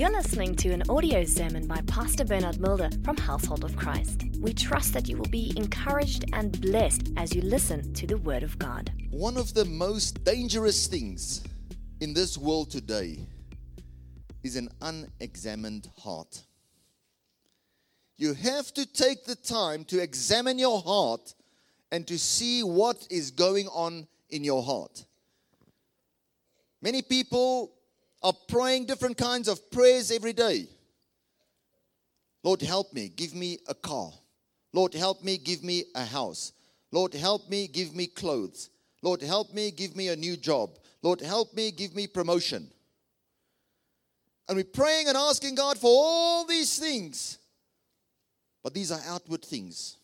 You're listening to an audio sermon by Pastor Bernard Mulder from Household of Christ. We trust that you will be encouraged and blessed as you listen to the Word of God. One of the most dangerous things in this world today is an unexamined heart. You have to take the time to examine your heart and to see what is going on in your heart. Many people are praying different kinds of prayers every day. Lord, help me, give me a car. Lord, help me, give me a house. Lord, help me, give me clothes. Lord, help me, give me a new job. Lord, help me, give me promotion. And we're praying and asking God for all these things. But these are outward things.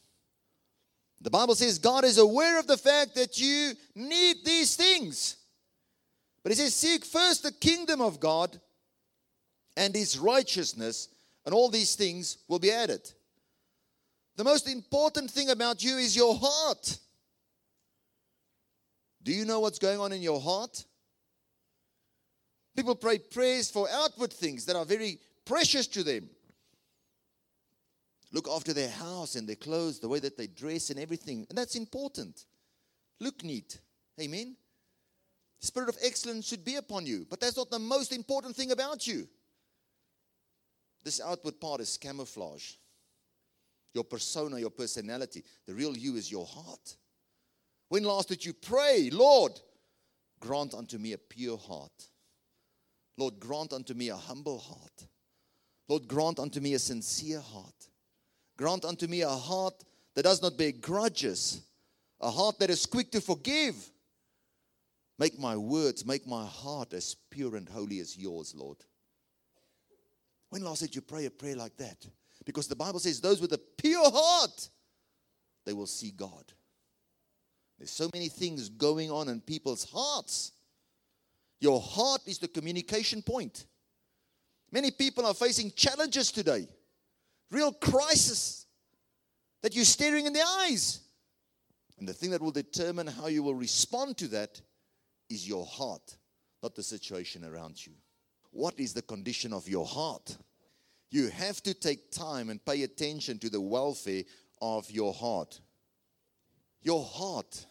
The Bible says God is aware of the fact that you need these things. But he says, Seek first the kingdom of God and his righteousness, and all these things will be added. The most important thing about you is your heart. Do you know what's going on in your heart? People pray prayers for outward things that are very precious to them. Look after their house and their clothes, the way that they dress and everything. And that's important. Look neat. Amen. Spirit of excellence should be upon you, but that's not the most important thing about you. This outward part is camouflage. Your persona, your personality. The real you is your heart. When last did you pray, Lord, grant unto me a pure heart? Lord, grant unto me a humble heart. Lord, grant unto me a sincere heart. Grant unto me a heart that does not bear grudges, a heart that is quick to forgive Make my words, make my heart as pure and holy as yours, Lord. When last did you pray a prayer like that? Because the Bible says those with a pure heart, they will see God. There's so many things going on in people's hearts. Your heart is the communication point. Many people are facing challenges today, real crisis that you're staring in the eyes. And the thing that will determine how you will respond to that is your heart, not the situation around you. What is the condition of your heart? You have to take time and pay attention to the welfare of your heart. Your heart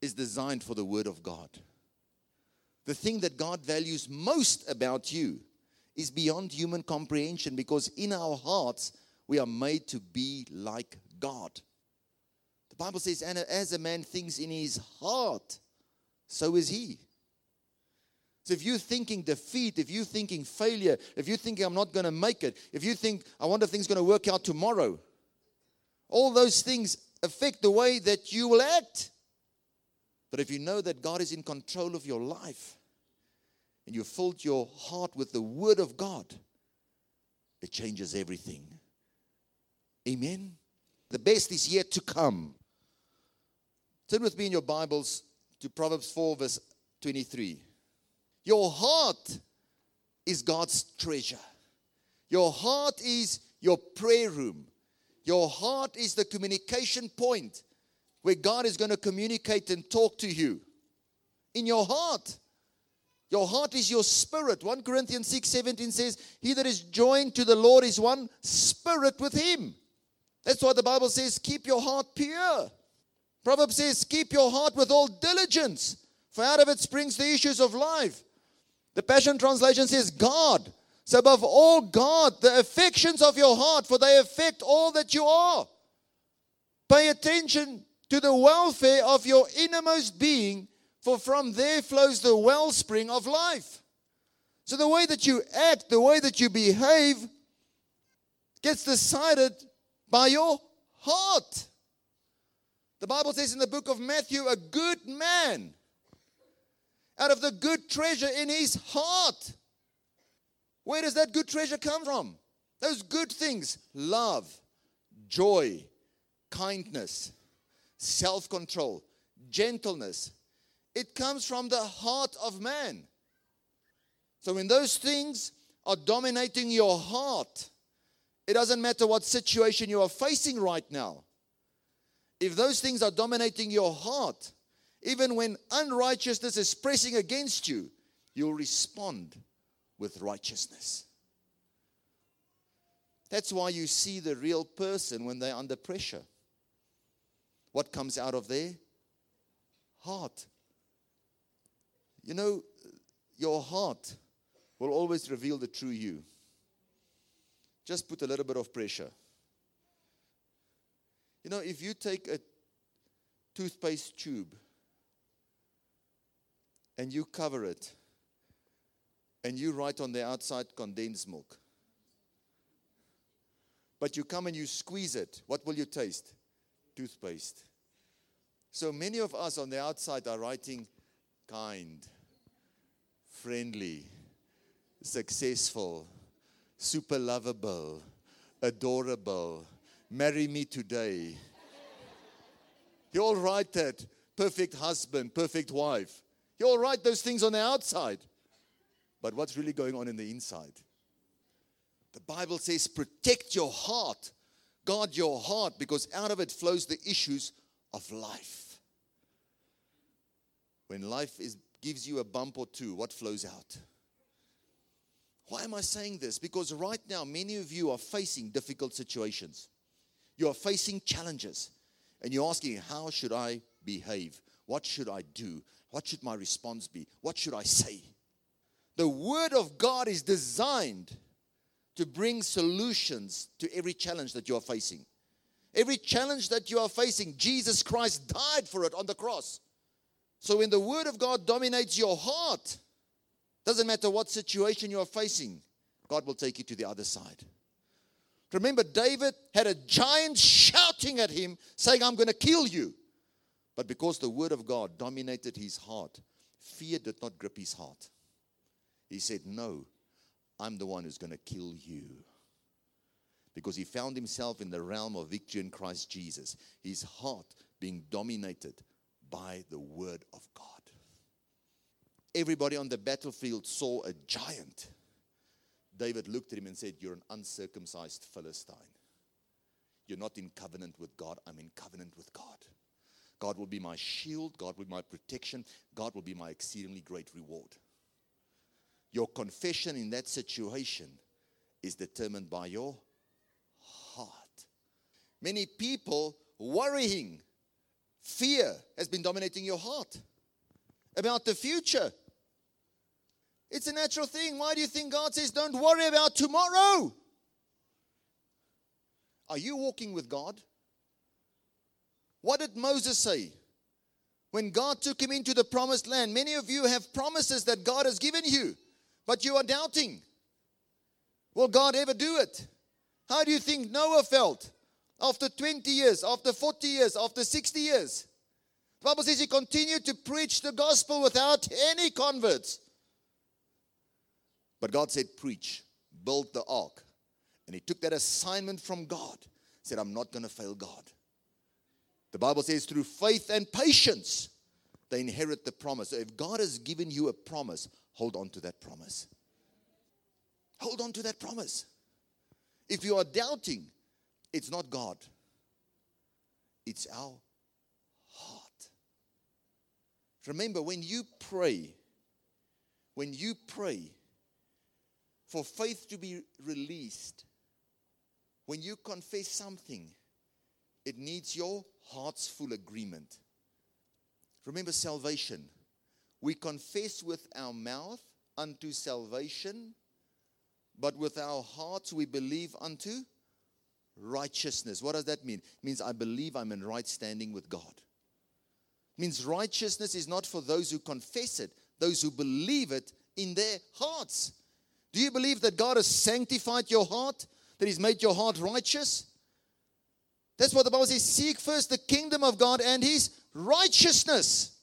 is designed for the Word of God. The thing that God values most about you is beyond human comprehension because in our hearts we are made to be like God. The Bible says, and as a man thinks in his heart, so is he. So if you're thinking defeat, if you're thinking failure, if you're thinking I'm not going to make it, if you think I wonder if things going to work out tomorrow, all those things affect the way that you will act. But if you know that God is in control of your life and you've filled your heart with the Word of God, it changes everything. Amen. The best is yet to come. Turn with me in your Bibles to Proverbs 4, verse 23. Your heart is God's treasure. Your heart is your prayer room. Your heart is the communication point where God is going to communicate and talk to you. In your heart. Your heart is your spirit. 1 Corinthians 6 17 says, He that is joined to the Lord is one spirit with him. That's why the Bible says, Keep your heart pure. Proverbs says, Keep your heart with all diligence, for out of it springs the issues of life. The Passion Translation says, God. So, above all, God, the affections of your heart, for they affect all that you are. Pay attention to the welfare of your innermost being, for from there flows the wellspring of life. So, the way that you act, the way that you behave, gets decided by your heart. The Bible says in the book of Matthew, a good man out of the good treasure in his heart. Where does that good treasure come from? Those good things love, joy, kindness, self control, gentleness. It comes from the heart of man. So when those things are dominating your heart, it doesn't matter what situation you are facing right now if those things are dominating your heart, even when unrighteousness is pressing against you, you'll respond with righteousness. That's why you see the real person when they're under pressure. What comes out of their heart? You know, your heart will always reveal the true you. Just put a little bit of pressure. You know, if you take a toothpaste tube and you cover it and you write on the outside condensed milk, but you come and you squeeze it, what will you taste? Toothpaste. So many of us on the outside are writing kind, friendly, successful, super lovable, adorable, marry me today. You all write that perfect husband, perfect wife. You all write those things on the outside. But what's really going on in the inside? The Bible says, protect your heart, guard your heart, because out of it flows the issues of life. When life is, gives you a bump or two, what flows out? Why am I saying this? Because right now, many of you are facing difficult situations. You are facing challenges, and you're asking, How should I behave? What should I do? What should my response be? What should I say? The Word of God is designed to bring solutions to every challenge that you are facing. Every challenge that you are facing, Jesus Christ died for it on the cross. So when the Word of God dominates your heart, doesn't matter what situation you are facing, God will take you to the other side. Remember, David had a giant shouting at him, saying, I'm going to kill you. But because the Word of God dominated his heart, fear did not grip his heart. He said, No, I'm the one who's going to kill you. Because he found himself in the realm of victory in Christ Jesus, his heart being dominated by the word of God. Everybody on the battlefield saw a giant. David looked at him and said, You're an uncircumcised Philistine. You're not in covenant with God. I'm in covenant with God. God will be my shield. God will be my protection. God will be my exceedingly great reward. Your confession in that situation is determined by your heart. Many people worrying, fear has been dominating your heart about the future. It's a natural thing. Why do you think God says, don't worry about tomorrow? Are you walking with God? What did Moses say? When God took him into the promised land, many of you have promises that God has given you but you are doubting. Will God ever do it? How do you think Noah felt after 20 years, after 40 years, after 60 years? The Bible says he continued to preach the gospel without any converts. But God said, Preach, build the ark. And he took that assignment from God, said, I'm not going to fail God. The Bible says, through faith and patience, they inherit the promise. So if God has given you a promise, hold on to that promise. Hold on to that promise. If you are doubting, it's not God, it's our heart. Remember, when you pray, when you pray for faith to be released, when you confess something, it needs your heart's full agreement. Remember salvation. We confess with our mouth unto salvation, but with our hearts we believe unto righteousness. What does that mean? It means I believe I'm in right standing with God. It means righteousness is not for those who confess it, those who believe it in their hearts. Do you believe that God has sanctified your heart? That He's made your heart righteous? That's what the Bible says seek first the kingdom of God and His righteousness.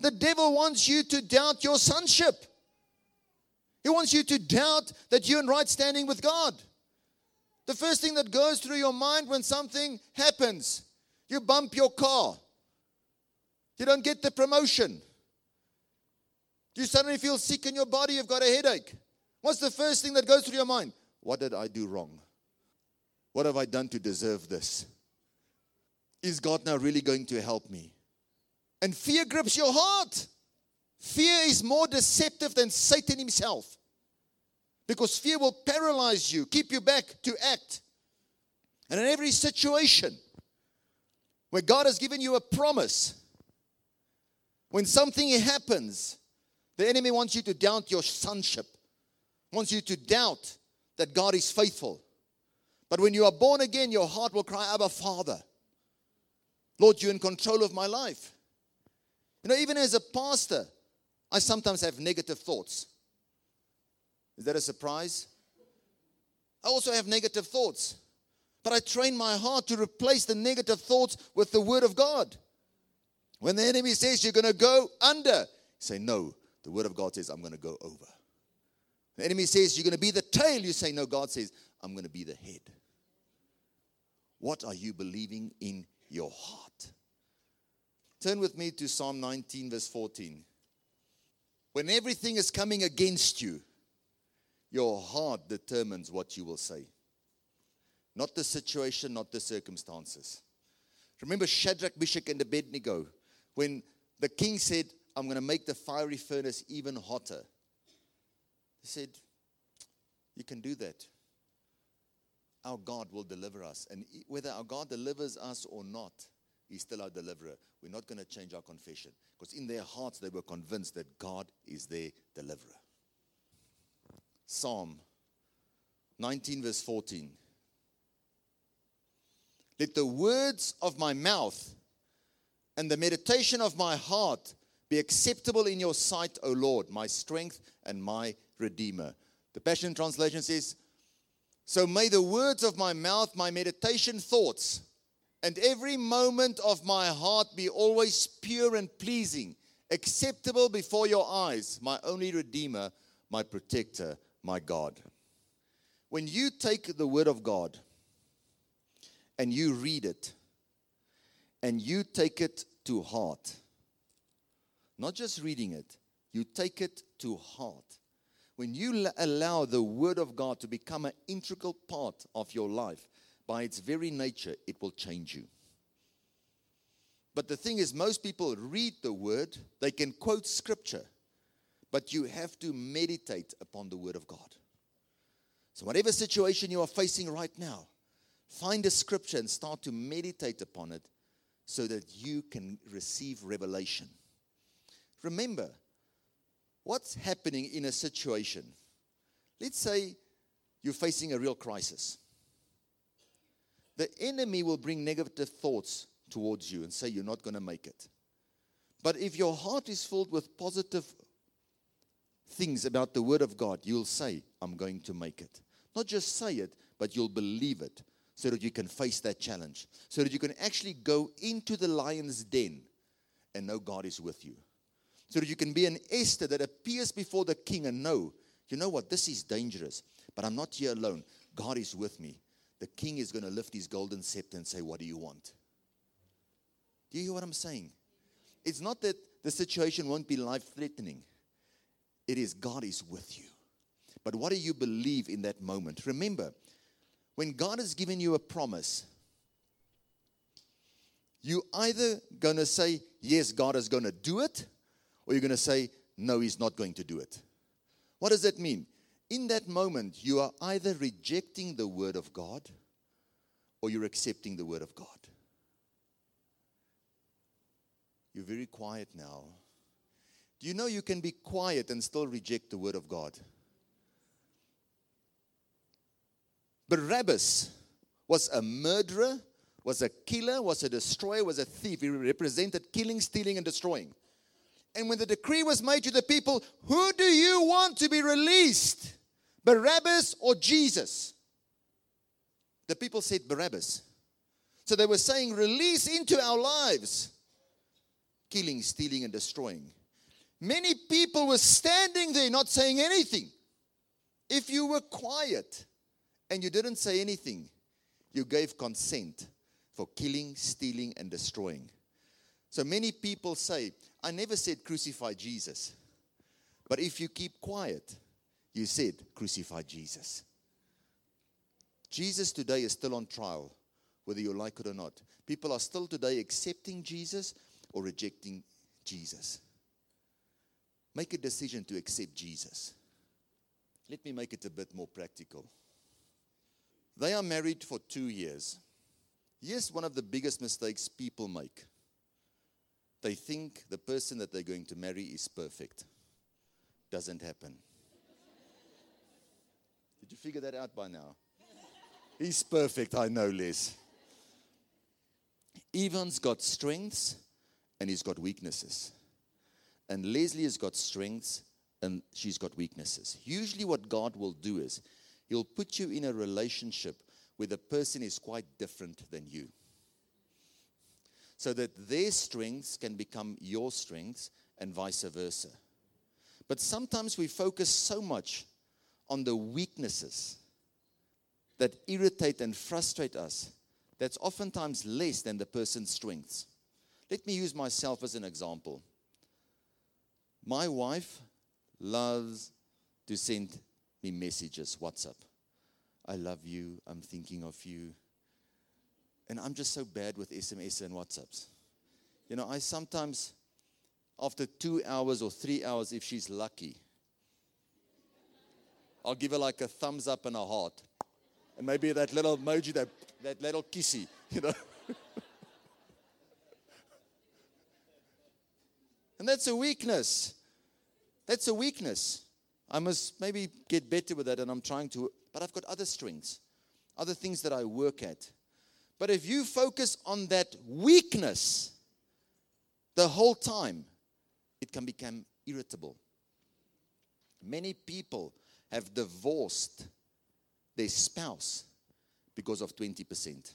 The devil wants you to doubt your sonship. He wants you to doubt that you're in right standing with God. The first thing that goes through your mind when something happens, you bump your car, you don't get the promotion, you suddenly feel sick in your body, you've got a headache. What's the first thing that goes through your mind? What did I do wrong? What have I done to deserve this? Is God now really going to help me? And fear grips your heart. Fear is more deceptive than Satan himself. Because fear will paralyze you, keep you back to act. And in every situation where God has given you a promise, when something happens, the enemy wants you to doubt your sonship, wants you to doubt that God is faithful. But when you are born again, your heart will cry, Abba, Father. Lord, you're in control of my life. You know, even as a pastor, I sometimes have negative thoughts. Is that a surprise? I also have negative thoughts. But I train my heart to replace the negative thoughts with the Word of God. When the enemy says you're going to go under, say, No, the Word of God says, I'm going to go over. The enemy says you're going to be the tail, you say, No, God says, I'm going to be the head. What are you believing in your heart? Turn with me to Psalm 19, verse 14. When everything is coming against you, your heart determines what you will say. Not the situation, not the circumstances. Remember Shadrach, Meshach, and Abednego when the king said, I'm going to make the fiery furnace even hotter. He said, You can do that. Our God will deliver us. And whether our God delivers us or not, He's still our deliverer. We're not going to change our confession because in their hearts they were convinced that God is their deliverer. Psalm 19, verse 14. Let the words of my mouth and the meditation of my heart be acceptable in your sight, O Lord, my strength and my redeemer. The Passion Translation says, So may the words of my mouth, my meditation thoughts, and every moment of my heart be always pure and pleasing, acceptable before your eyes, my only redeemer, my protector, my God. When you take the word of God and you read it, and you take it to heart. Not just reading it, you take it to heart. When you allow the Word of God to become an integral part of your life, by its very nature, it will change you. But the thing is, most people read the Word, they can quote Scripture, but you have to meditate upon the Word of God. So, whatever situation you are facing right now, find a Scripture and start to meditate upon it so that you can receive revelation. Remember, what's happening in a situation? Let's say you're facing a real crisis. The enemy will bring negative thoughts towards you and say you're not going to make it. But if your heart is filled with positive things about the Word of God, you'll say, I'm going to make it. Not just say it, but you'll believe it so that you can face that challenge, so that you can actually go into the lion's den and know God is with you. So that you can be an Esther that appears before the king and know, you know what, this is dangerous, but I'm not here alone. God is with me. The king is going to lift his golden scepter and say, What do you want? Do you hear what I'm saying? It's not that the situation won't be life threatening, it is God is with you. But what do you believe in that moment? Remember, when God has given you a promise, you either going to say, Yes, God is going to do it, or you're going to say, No, He's not going to do it. What does that mean? In that moment, you are either rejecting the Word of God or you're accepting the Word of God. You're very quiet now. Do you know you can be quiet and still reject the Word of God? Barabbas was a murderer, was a killer, was a destroyer, was a thief. He represented killing, stealing, and destroying. And when the decree was made to the people, who do you want to be released? Barabbas or Jesus? The people said Barabbas. So they were saying, release into our lives killing, stealing, and destroying. Many people were standing there not saying anything. If you were quiet, and you didn't say anything. You gave consent for killing, stealing, and destroying. So many people say, I never said crucify Jesus. But if you keep quiet, you said crucify Jesus. Jesus today is still on trial, whether you like it or not. People are still today accepting Jesus or rejecting Jesus. Make a decision to accept Jesus. Let me make it a bit more practical. They are married for two years. Here's one of the biggest mistakes people make they think the person that they're going to marry is perfect. Doesn't happen. Did you figure that out by now? He's perfect, I know, Liz. Ivan's got strengths and he's got weaknesses. And Leslie has got strengths and she's got weaknesses. Usually, what God will do is He'll put you in a relationship where the person is quite different than you. So that their strengths can become your strengths and vice versa. But sometimes we focus so much on the weaknesses that irritate and frustrate us that's oftentimes less than the person's strengths. Let me use myself as an example. My wife loves to send me messages, WhatsApp. I love you. I'm thinking of you. And I'm just so bad with SMS and WhatsApps. You know, I sometimes, after two hours or three hours, if she's lucky, I'll give her like a thumbs up and a heart. And maybe that little emoji, that, that little kissy, you know. and that's a weakness. That's a weakness. I must maybe get better with that, and I'm trying to, but I've got other strengths, other things that I work at. But if you focus on that weakness the whole time, it can become irritable. Many people have divorced their spouse because of 20%.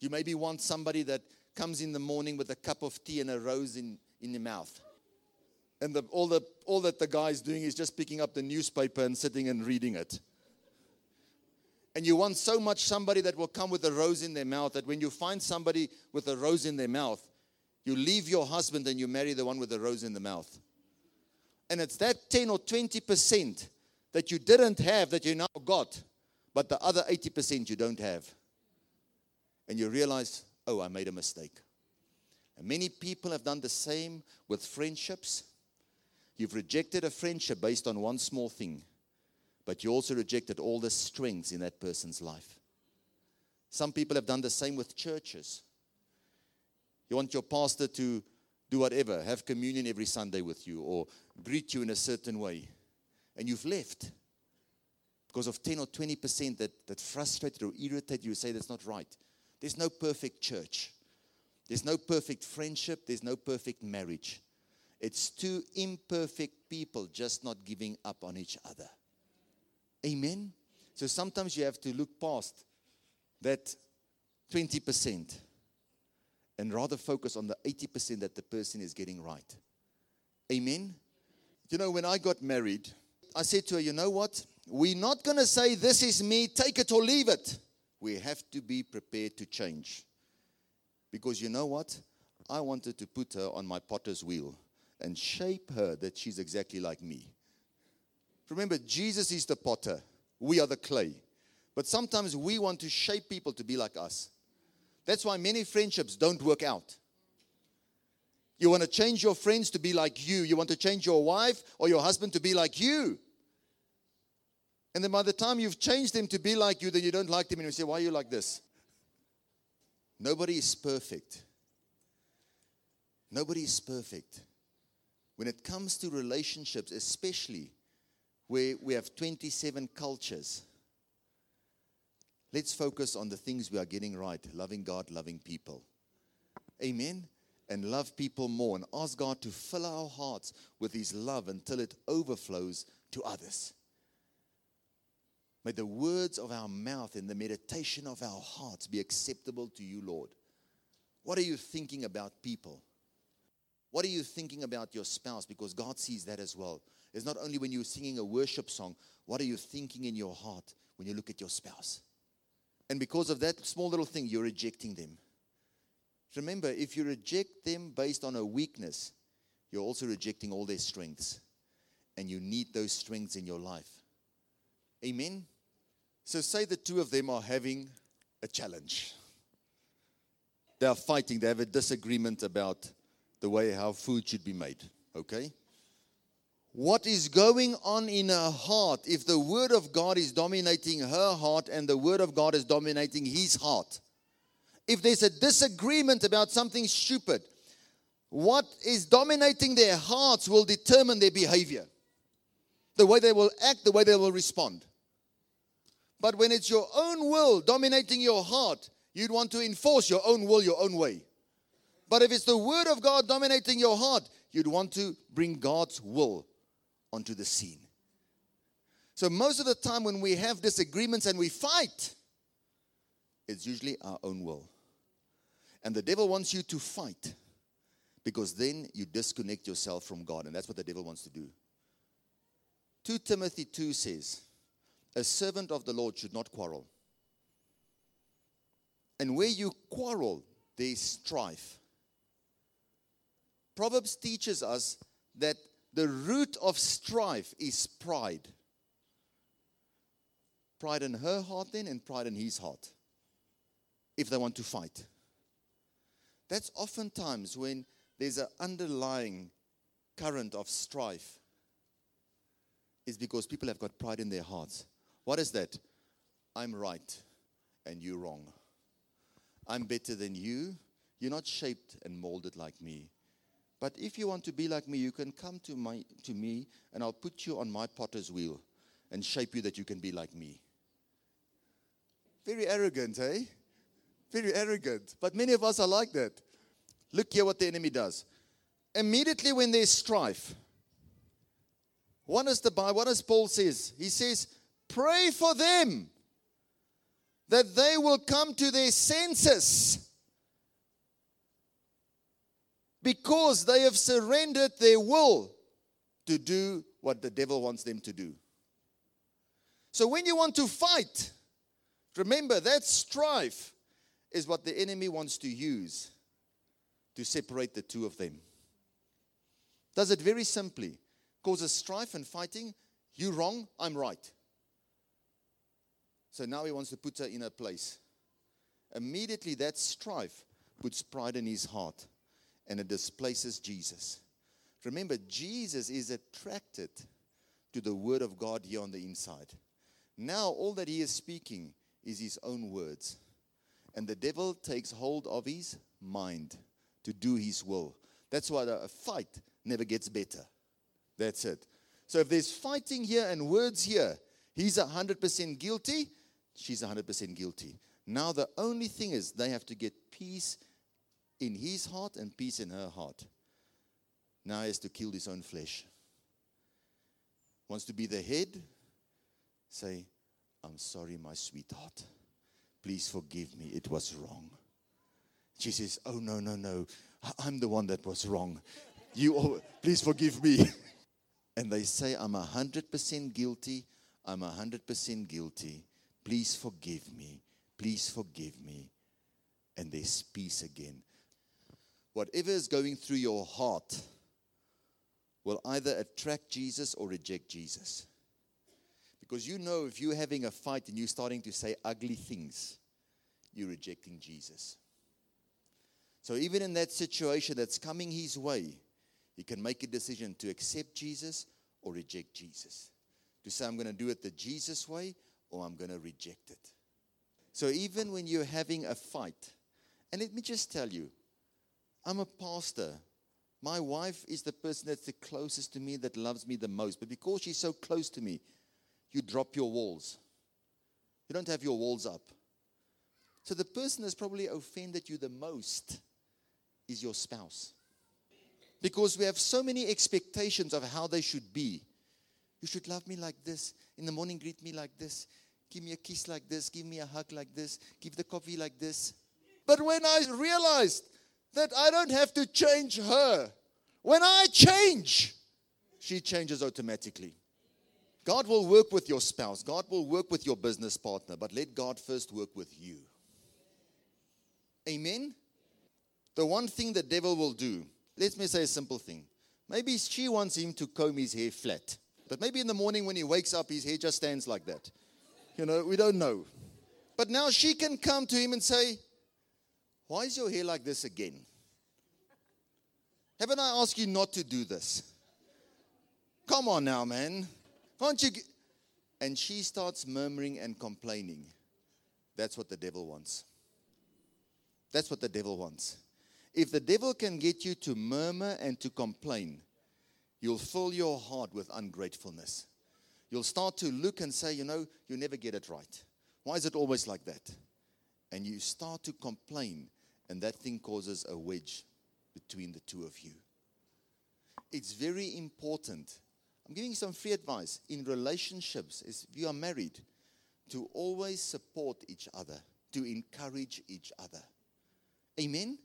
You maybe want somebody that comes in the morning with a cup of tea and a rose in, in your mouth and the, all, the, all that the guy is doing is just picking up the newspaper and sitting and reading it. And you want so much somebody that will come with a rose in their mouth that when you find somebody with a rose in their mouth, you leave your husband and you marry the one with the rose in the mouth. And it's that 10 or 20% that you didn't have that you now got, but the other 80% you don't have. And you realize, oh, I made a mistake. And many people have done the same with friendships You've rejected a friendship based on one small thing, but you also rejected all the strengths in that person's life. Some people have done the same with churches. You want your pastor to do whatever, have communion every Sunday with you, or greet you in a certain way, and you've left because of 10 or 20% that, that frustrated or irritated you, say that's not right. There's no perfect church. There's no perfect friendship. There's no perfect marriage. It's two imperfect people just not giving up on each other. Amen? So sometimes you have to look past that 20% and rather focus on the 80% that the person is getting right. Amen? You know, when I got married, I said to her, you know what? We're not going to say, this is me, take it or leave it. We have to be prepared to change. Because you know what? I wanted to put her on my potter's wheel and shape her that she's exactly like me. Remember, Jesus is the potter, we are the clay. But sometimes we want to shape people to be like us. That's why many friendships don't work out. You want to change your friends to be like you. You want to change your wife or your husband to be like you. And then by the time you've changed them to be like you, then you don't like them and you say, Why are you like this? Nobody is perfect. Nobody is perfect when it comes to relationships, especially where we have 27 cultures, let's focus on the things we are getting right loving God, loving people. Amen. And love people more and ask God to fill our hearts with His love until it overflows to others. May the words of our mouth and the meditation of our hearts be acceptable to you, Lord. What are you thinking about people? What are you thinking about your spouse? Because God sees that as well. It's not only when you're singing a worship song, what are you thinking in your heart when you look at your spouse? And because of that small little thing, you're rejecting them. Remember, if you reject them based on a weakness, you're also rejecting all their strengths. And you need those strengths in your life. Amen? So, say the two of them are having a challenge. They are fighting, they have a disagreement about the way how food should be made. Okay? What is going on in her heart if the Word of God is dominating her heart and the Word of God is dominating his heart. If there's a disagreement about something stupid, what is dominating their hearts will determine their behavior, the way they will act, the way they will respond. But when it's your own will dominating your heart, you'd want to enforce your own will your own way. But if it's the Word of God dominating your heart, you'd want to bring God's will onto the scene. So, most of the time when we have disagreements and we fight, it's usually our own will. And the devil wants you to fight because then you disconnect yourself from God. And that's what the devil wants to do. 2 Timothy 2 says, A servant of the Lord should not quarrel. And where you quarrel, there's strife. Proverbs teaches us that the root of strife is pride. Pride in her heart, then, and pride in his heart. If they want to fight. That's oftentimes when there's an underlying current of strife, is because people have got pride in their hearts. What is that? I'm right and you're wrong. I'm better than you. You're not shaped and molded like me. But if you want to be like me, you can come to, my, to me and I'll put you on my potter's wheel and shape you that you can be like me. Very arrogant, eh? Very arrogant. But many of us are like that. Look here what the enemy does. Immediately when there's strife, what does the Bible, what does Paul says? He says, pray for them that they will come to their senses because they have surrendered their will to do what the devil wants them to do. So when you want to fight, remember that strife is what the enemy wants to use to separate the two of them. Does it very simply causes strife and fighting. You wrong, I'm right. So now he wants to put her in her place. Immediately that strife puts pride in his heart and it displaces Jesus. Remember, Jesus is attracted to the word of God here on the inside. Now, all that he is speaking is his own words. And the devil takes hold of his mind to do his will. That's why a fight never gets better. That's it. So if there's fighting here and words here, he's 100% guilty, she's 100% guilty. Now, the only thing is they have to get peace in his heart and peace in her heart. Now he has to kill his own flesh. Wants to be the head? Say, I'm sorry, my sweetheart. Please forgive me. It was wrong. She says, Oh, no, no, no. I'm the one that was wrong. You, please forgive me. and they say, I'm 100% guilty. I'm 100% guilty. Please forgive me. Please forgive me. And there's peace again whatever is going through your heart will either attract Jesus or reject Jesus. Because you know if you're having a fight and you're starting to say ugly things, you're rejecting Jesus. So even in that situation that's coming his way, he can make a decision to accept Jesus or reject Jesus. To say, I'm going to do it the Jesus way or I'm going to reject it. So even when you're having a fight, and let me just tell you, I'm a pastor. My wife is the person that's the closest to me, that loves me the most. But because she's so close to me, you drop your walls. You don't have your walls up. So the person that's probably offended you the most is your spouse. Because we have so many expectations of how they should be. You should love me like this. In the morning, greet me like this. Give me a kiss like this. Give me a hug like this. Give the coffee like this. But when I realized that I don't have to change her. When I change, she changes automatically. God will work with your spouse, God will work with your business partner, but let God first work with you. Amen? The one thing the devil will do, let me say a simple thing. Maybe she wants him to comb his hair flat, but maybe in the morning when he wakes up, his hair just stands like that. You know, we don't know. But now she can come to him and say, why is your hair like this again? Haven't I asked you not to do this? Come on now, man. Can't you? G-? And she starts murmuring and complaining. That's what the devil wants. That's what the devil wants. If the devil can get you to murmur and to complain, you'll fill your heart with ungratefulness. You'll start to look and say, you know, you never get it right. Why is it always like that? And you start to complain, and that thing causes a wedge between the two of you. It's very important. I'm giving you some free advice in relationships, if you are married, to always support each other, to encourage each other. Amen?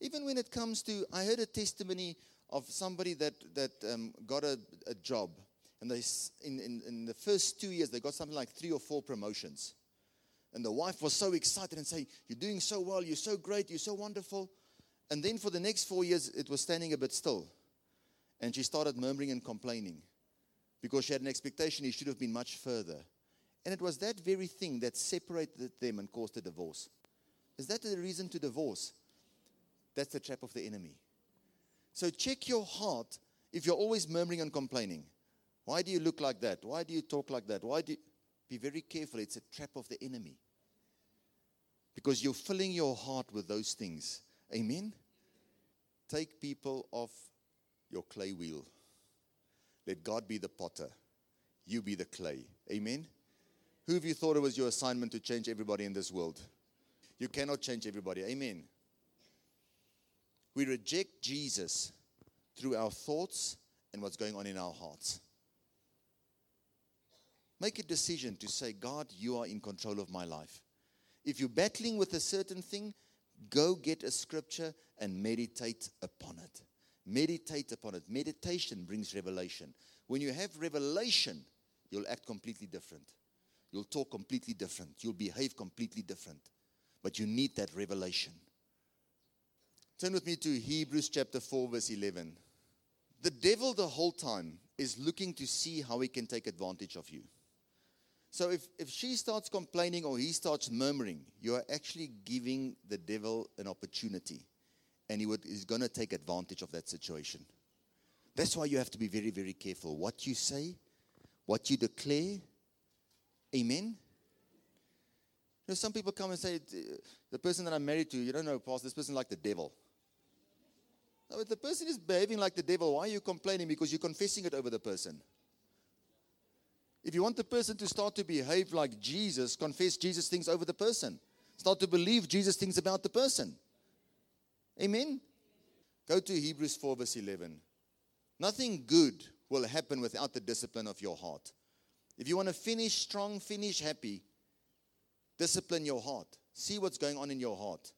Even when it comes to, I heard a testimony of somebody that, that um, got a, a job and they, in, in, in the first two years, they got something like three or four promotions. And the wife was so excited and saying, You're doing so well, you're so great, you're so wonderful. And then for the next four years, it was standing a bit still. And she started murmuring and complaining because she had an expectation he should have been much further. And it was that very thing that separated them and caused a divorce. Is that the reason to divorce? That's the trap of the enemy. So check your heart if you're always murmuring and complaining. Why do you look like that? Why do you talk like that? Why do you... Be very careful. It's a trap of the enemy. Because you're filling your heart with those things. Amen? Take people off your clay wheel. Let God be the potter. You be the clay. Amen? Who have you thought it was your assignment to change everybody in this world? You cannot change everybody. Amen. We reject Jesus through our thoughts and what's going on in our hearts. Make a decision to say, God, you are in control of my life. If you're battling with a certain thing, go get a scripture and meditate upon it. Meditate upon it. Meditation brings revelation. When you have revelation, you'll act completely different. You'll talk completely different. You'll behave completely different. But you need that revelation. Turn with me to Hebrews chapter 4, verse 11. The devil, the whole time, is looking to see how he can take advantage of you. So if, if she starts complaining or he starts murmuring, you are actually giving the devil an opportunity. And he would, he's going to take advantage of that situation. That's why you have to be very, very careful. What you say, what you declare. Amen. You know, some people come and say, the person that I'm married to, you don't know, Pastor, this person like the devil. No, the person is behaving like the devil, why are you complaining? Because you're confessing it over the person. If you want the person to start to behave like Jesus, confess Jesus things over the person. Start to believe Jesus things about the person. Amen? Go to Hebrews 4, verse 11. Nothing good will happen without the discipline of your heart. If you want to finish strong, finish happy, discipline your heart. See what's going on in your heart.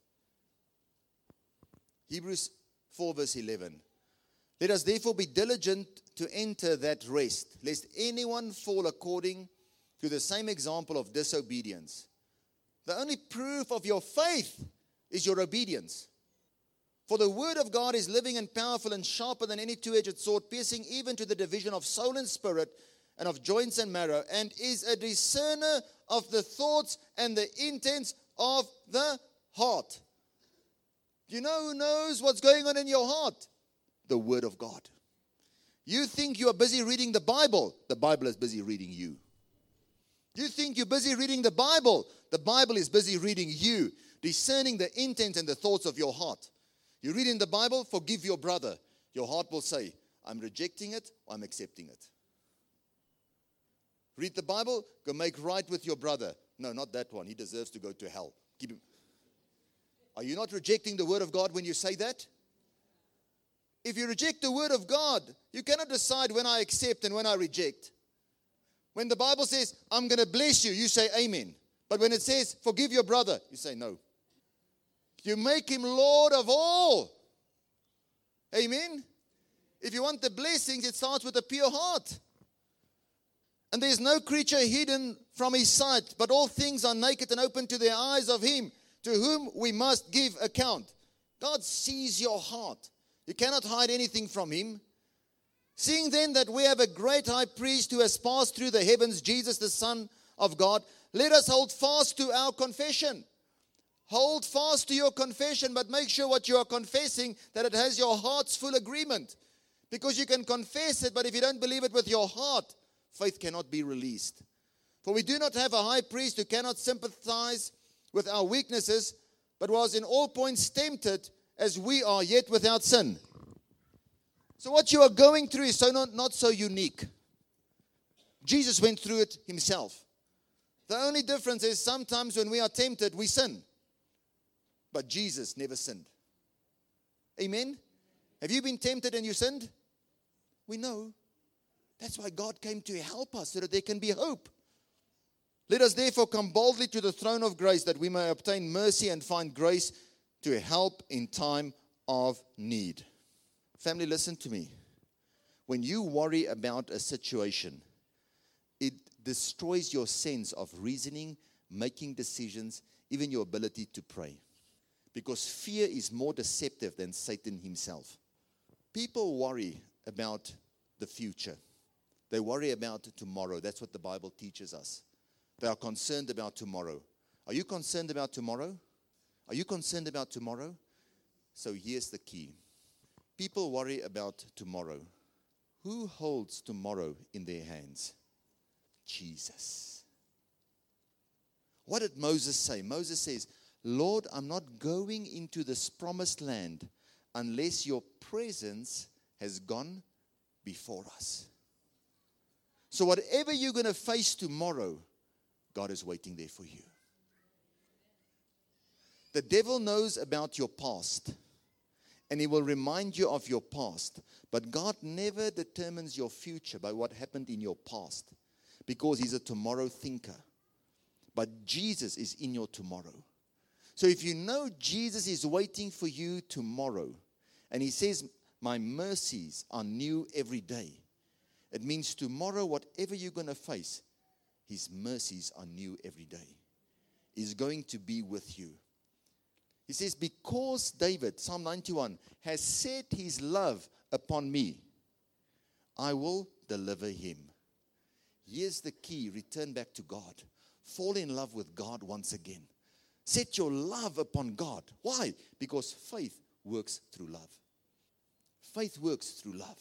Hebrews 4, verse 11. Let us therefore be diligent to enter that rest, lest anyone fall according to the same example of disobedience. The only proof of your faith is your obedience. For the word of God is living and powerful and sharper than any two edged sword, piercing even to the division of soul and spirit and of joints and marrow, and is a discerner of the thoughts and the intents of the heart. You know who knows what's going on in your heart? the Word of God. You think you are busy reading the Bible, the Bible is busy reading you. You think you're busy reading the Bible, the Bible is busy reading you, discerning the intent and the thoughts of your heart. You read in the Bible, forgive your brother. Your heart will say, I'm rejecting it I'm accepting it. Read the Bible, go make right with your brother. No, not that one. He deserves to go to hell. Are you not rejecting the word of God when you say that? If you reject the word of God, you cannot decide when I accept and when I reject. When the Bible says, I'm going to bless you, you say amen. But when it says, forgive your brother, you say no. You make him Lord of all. Amen. If you want the blessings, it starts with a pure heart. And there's no creature hidden from his sight, but all things are naked and open to the eyes of him to whom we must give account. God sees your heart. You cannot hide anything from him. Seeing then that we have a great high priest who has passed through the heavens, Jesus, the Son of God, let us hold fast to our confession. Hold fast to your confession, but make sure what you are confessing that it has your heart's full agreement. Because you can confess it, but if you don't believe it with your heart, faith cannot be released. For we do not have a high priest who cannot sympathize with our weaknesses, but was in all points tempted as we are, yet without sin. So, what you are going through is so not, not so unique. Jesus went through it himself. The only difference is sometimes when we are tempted, we sin. But Jesus never sinned. Amen? Have you been tempted and you sinned? We know. That's why God came to help us so that there can be hope. Let us therefore come boldly to the throne of grace that we may obtain mercy and find grace to help in time of need. Family, listen to me. When you worry about a situation, it destroys your sense of reasoning, making decisions, even your ability to pray. Because fear is more deceptive than Satan himself. People worry about the future, they worry about tomorrow. That's what the Bible teaches us. They are concerned about tomorrow. Are you concerned about tomorrow? Are you concerned about tomorrow? So here's the key people worry about tomorrow. Who holds tomorrow in their hands? Jesus. What did Moses say? Moses says, Lord, I'm not going into this promised land unless your presence has gone before us. So, whatever you're going to face tomorrow, God is waiting there for you. The devil knows about your past and he will remind you of your past. But God never determines your future by what happened in your past because he's a tomorrow thinker. But Jesus is in your tomorrow. So if you know Jesus is waiting for you tomorrow, and he says, My mercies are new every day, it means tomorrow, whatever you're going to face, his mercies are new every day. He's going to be with you. He says, Because David, Psalm 91, has set his love upon me, I will deliver him. Here's the key return back to God. Fall in love with God once again. Set your love upon God. Why? Because faith works through love. Faith works through love.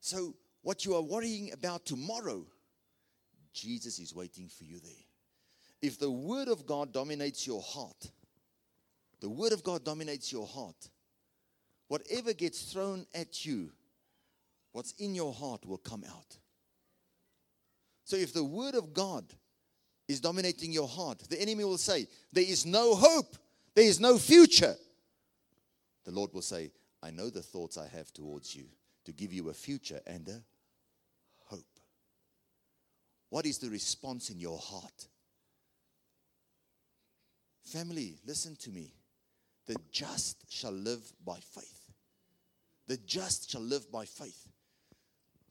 So, what you are worrying about tomorrow, Jesus is waiting for you there. If the Word of God dominates your heart, the Word of God dominates your heart, whatever gets thrown at you, what's in your heart will come out. So if the Word of God is dominating your heart, the enemy will say, There is no hope, there is no future. The Lord will say, I know the thoughts I have towards you to give you a future and a hope. What is the response in your heart? Family, listen to me. The just shall live by faith. The just shall live by faith.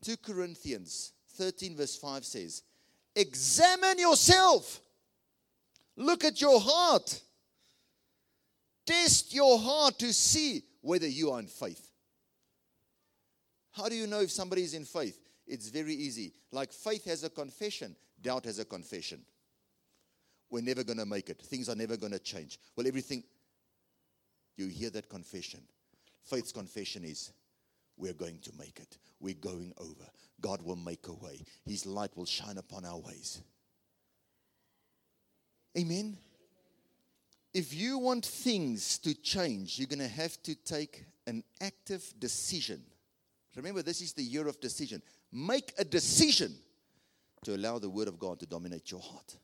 2 Corinthians 13, verse 5 says, Examine yourself. Look at your heart. Test your heart to see whether you are in faith. How do you know if somebody is in faith? It's very easy. Like faith has a confession, doubt has a confession. We're never going to make it. Things are never going to change. Well, everything, you hear that confession. Faith's confession is, we're going to make it. We're going over. God will make a way. His light will shine upon our ways. Amen. If you want things to change, you're going to have to take an active decision. Remember, this is the year of decision. Make a decision to allow the Word of God to dominate your heart.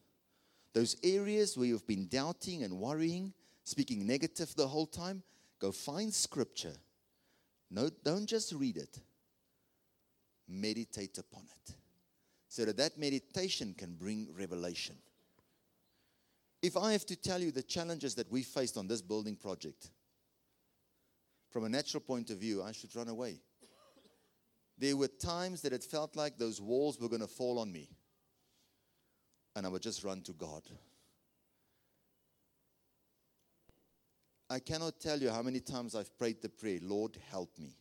Those areas where you've been doubting and worrying, speaking negative the whole time, go find scripture. No, don't just read it. Meditate upon it. So that that meditation can bring revelation. If I have to tell you the challenges that we faced on this building project, from a natural point of view, I should run away. There were times that it felt like those walls were going to fall on me. And I would just run to God. I cannot tell you how many times I've prayed the prayer Lord, help me.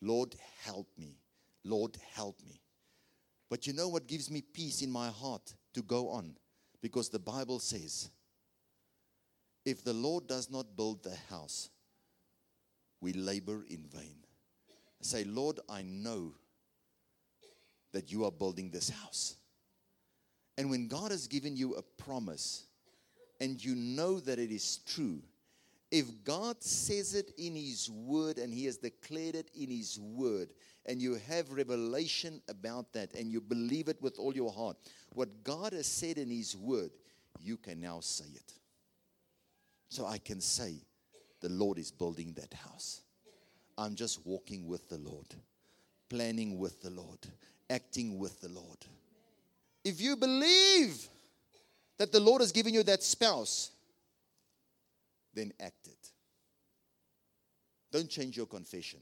Lord, help me. Lord, help me. But you know what gives me peace in my heart to go on? Because the Bible says, if the Lord does not build the house, we labor in vain. Say, Lord, I know that you are building this house. And when God has given you a promise and you know that it is true, if God says it in His Word and He has declared it in His Word, and you have revelation about that and you believe it with all your heart, what God has said in His Word, you can now say it. So I can say, the Lord is building that house. I'm just walking with the Lord, planning with the Lord, acting with the Lord. If you believe that the Lord has given you that spouse, then act it. Don't change your confession.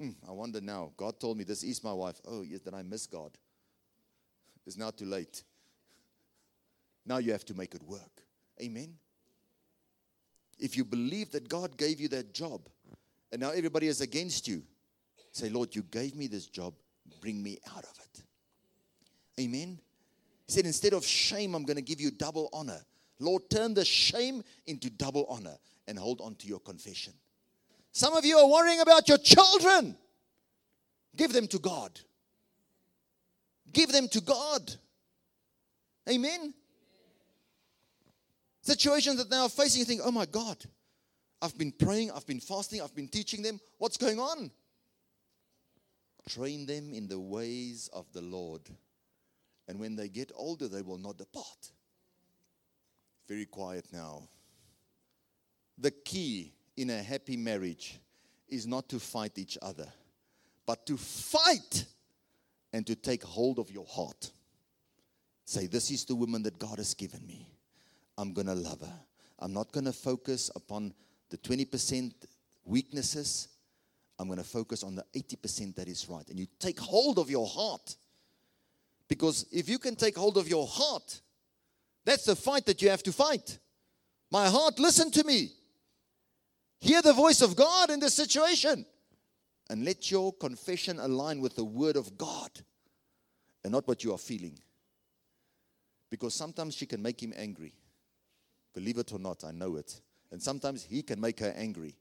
Mm, I wonder now. God told me this is my wife. Oh, yes, did I miss God? It's now too late. Now you have to make it work. Amen. If you believe that God gave you that job and now everybody is against you, say, Lord, you gave me this job, bring me out of it. Amen. He said, instead of shame, I'm going to give you double honor. Lord, turn the shame into double honor and hold on to your confession. Some of you are worrying about your children. Give them to God. Give them to God. Amen. Situations that they are facing, you think, oh my God, I've been praying, I've been fasting, I've been teaching them. What's going on? Train them in the ways of the Lord. And when they get older, they will not depart. Very quiet now. The key in a happy marriage is not to fight each other, but to fight and to take hold of your heart. Say, This is the woman that God has given me. I'm going to love her. I'm not going to focus upon the 20% weaknesses. I'm going to focus on the 80% that is right. And you take hold of your heart. Because if you can take hold of your heart, that's the fight that you have to fight. My heart, listen to me. Hear the voice of God in this situation. And let your confession align with the word of God and not what you are feeling. Because sometimes she can make him angry. Believe it or not, I know it. And sometimes he can make her angry.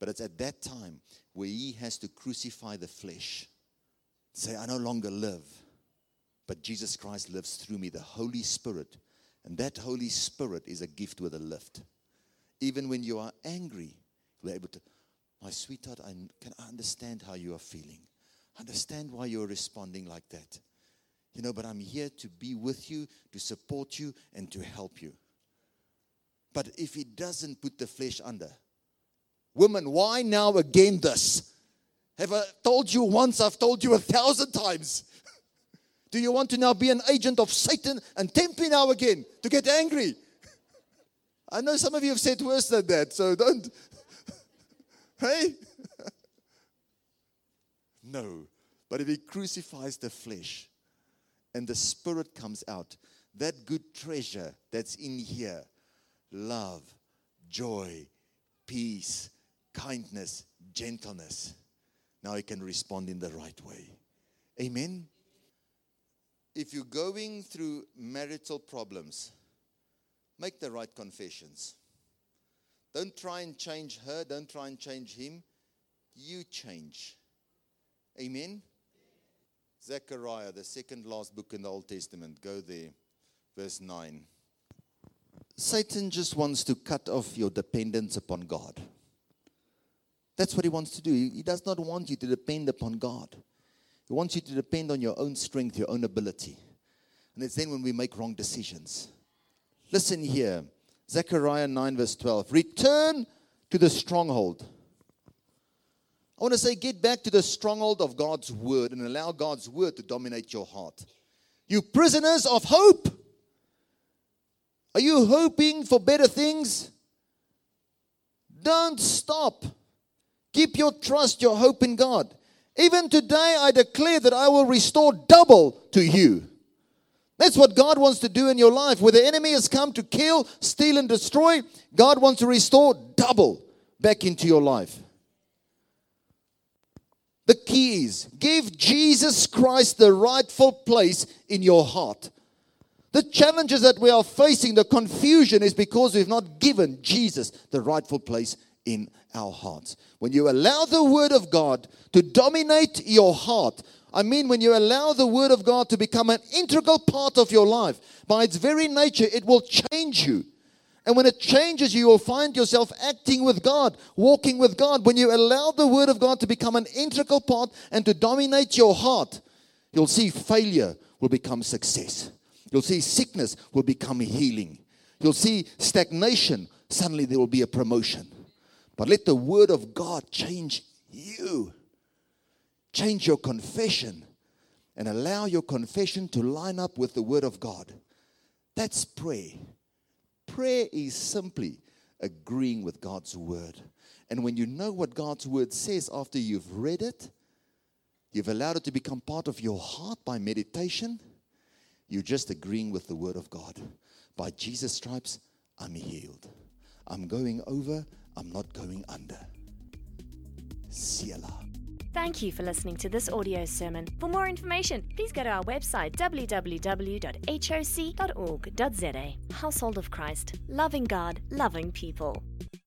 But it's at that time where he has to crucify the flesh. Say, I no longer live, but Jesus Christ lives through me, the Holy Spirit. And that Holy Spirit is a gift with a lift. Even when you are angry, you're able to, my sweetheart, I can understand how you are feeling. Understand why you're responding like that. You know, but I'm here to be with you, to support you, and to help you. But if he doesn't put the flesh under, woman, why now again this? Have I told you once? I've told you a thousand times. Do you want to now be an agent of Satan and tempt me now again to get angry? I know some of you have said worse than that, so don't. hey? no. But if he crucifies the flesh and the spirit comes out, that good treasure that's in here love, joy, peace, kindness, gentleness now he can respond in the right way. Amen. If you're going through marital problems, Make the right confessions. Don't try and change her. Don't try and change him. You change. Amen. Zechariah, the second last book in the Old Testament. Go there. Verse 9. Satan just wants to cut off your dependence upon God. That's what he wants to do. He does not want you to depend upon God. He wants you to depend on your own strength, your own ability. And it's then when we make wrong decisions. Listen here. Zechariah 9, verse 12. Return to the stronghold. I want to say, get back to the stronghold of God's word and allow God's word to dominate your heart. You prisoners of hope. Are you hoping for better things? Don't stop. Keep your trust, your hope in God. Even today, I declare that I will restore double to you. That's what God wants to do in your life. Where the enemy has come to kill, steal, and destroy, God wants to restore double back into your life. The key is give Jesus Christ the rightful place in your heart. The challenges that we are facing, the confusion, is because we've not given Jesus the rightful place in our hearts. When you allow the Word of God to dominate your heart, I mean, when you allow the Word of God to become an integral part of your life, by its very nature, it will change you. And when it changes you, you will find yourself acting with God, walking with God. When you allow the Word of God to become an integral part and to dominate your heart, you'll see failure will become success. You'll see sickness will become healing. You'll see stagnation, suddenly there will be a promotion. But let the Word of God change you, change your confession, and allow your confession to line up with the Word of God. That's prayer. Prayer is simply agreeing with God's Word. And when you know what God's Word says after you've read it, you've allowed it to become part of your heart by meditation, you're just agreeing with the Word of God. By Jesus' stripes, I'm healed. I'm going over, I'm not going under. Selah. Thank you for listening to this audio sermon. For more information, please go to our website www.hoc.org.za. Household of Christ, loving God, loving people.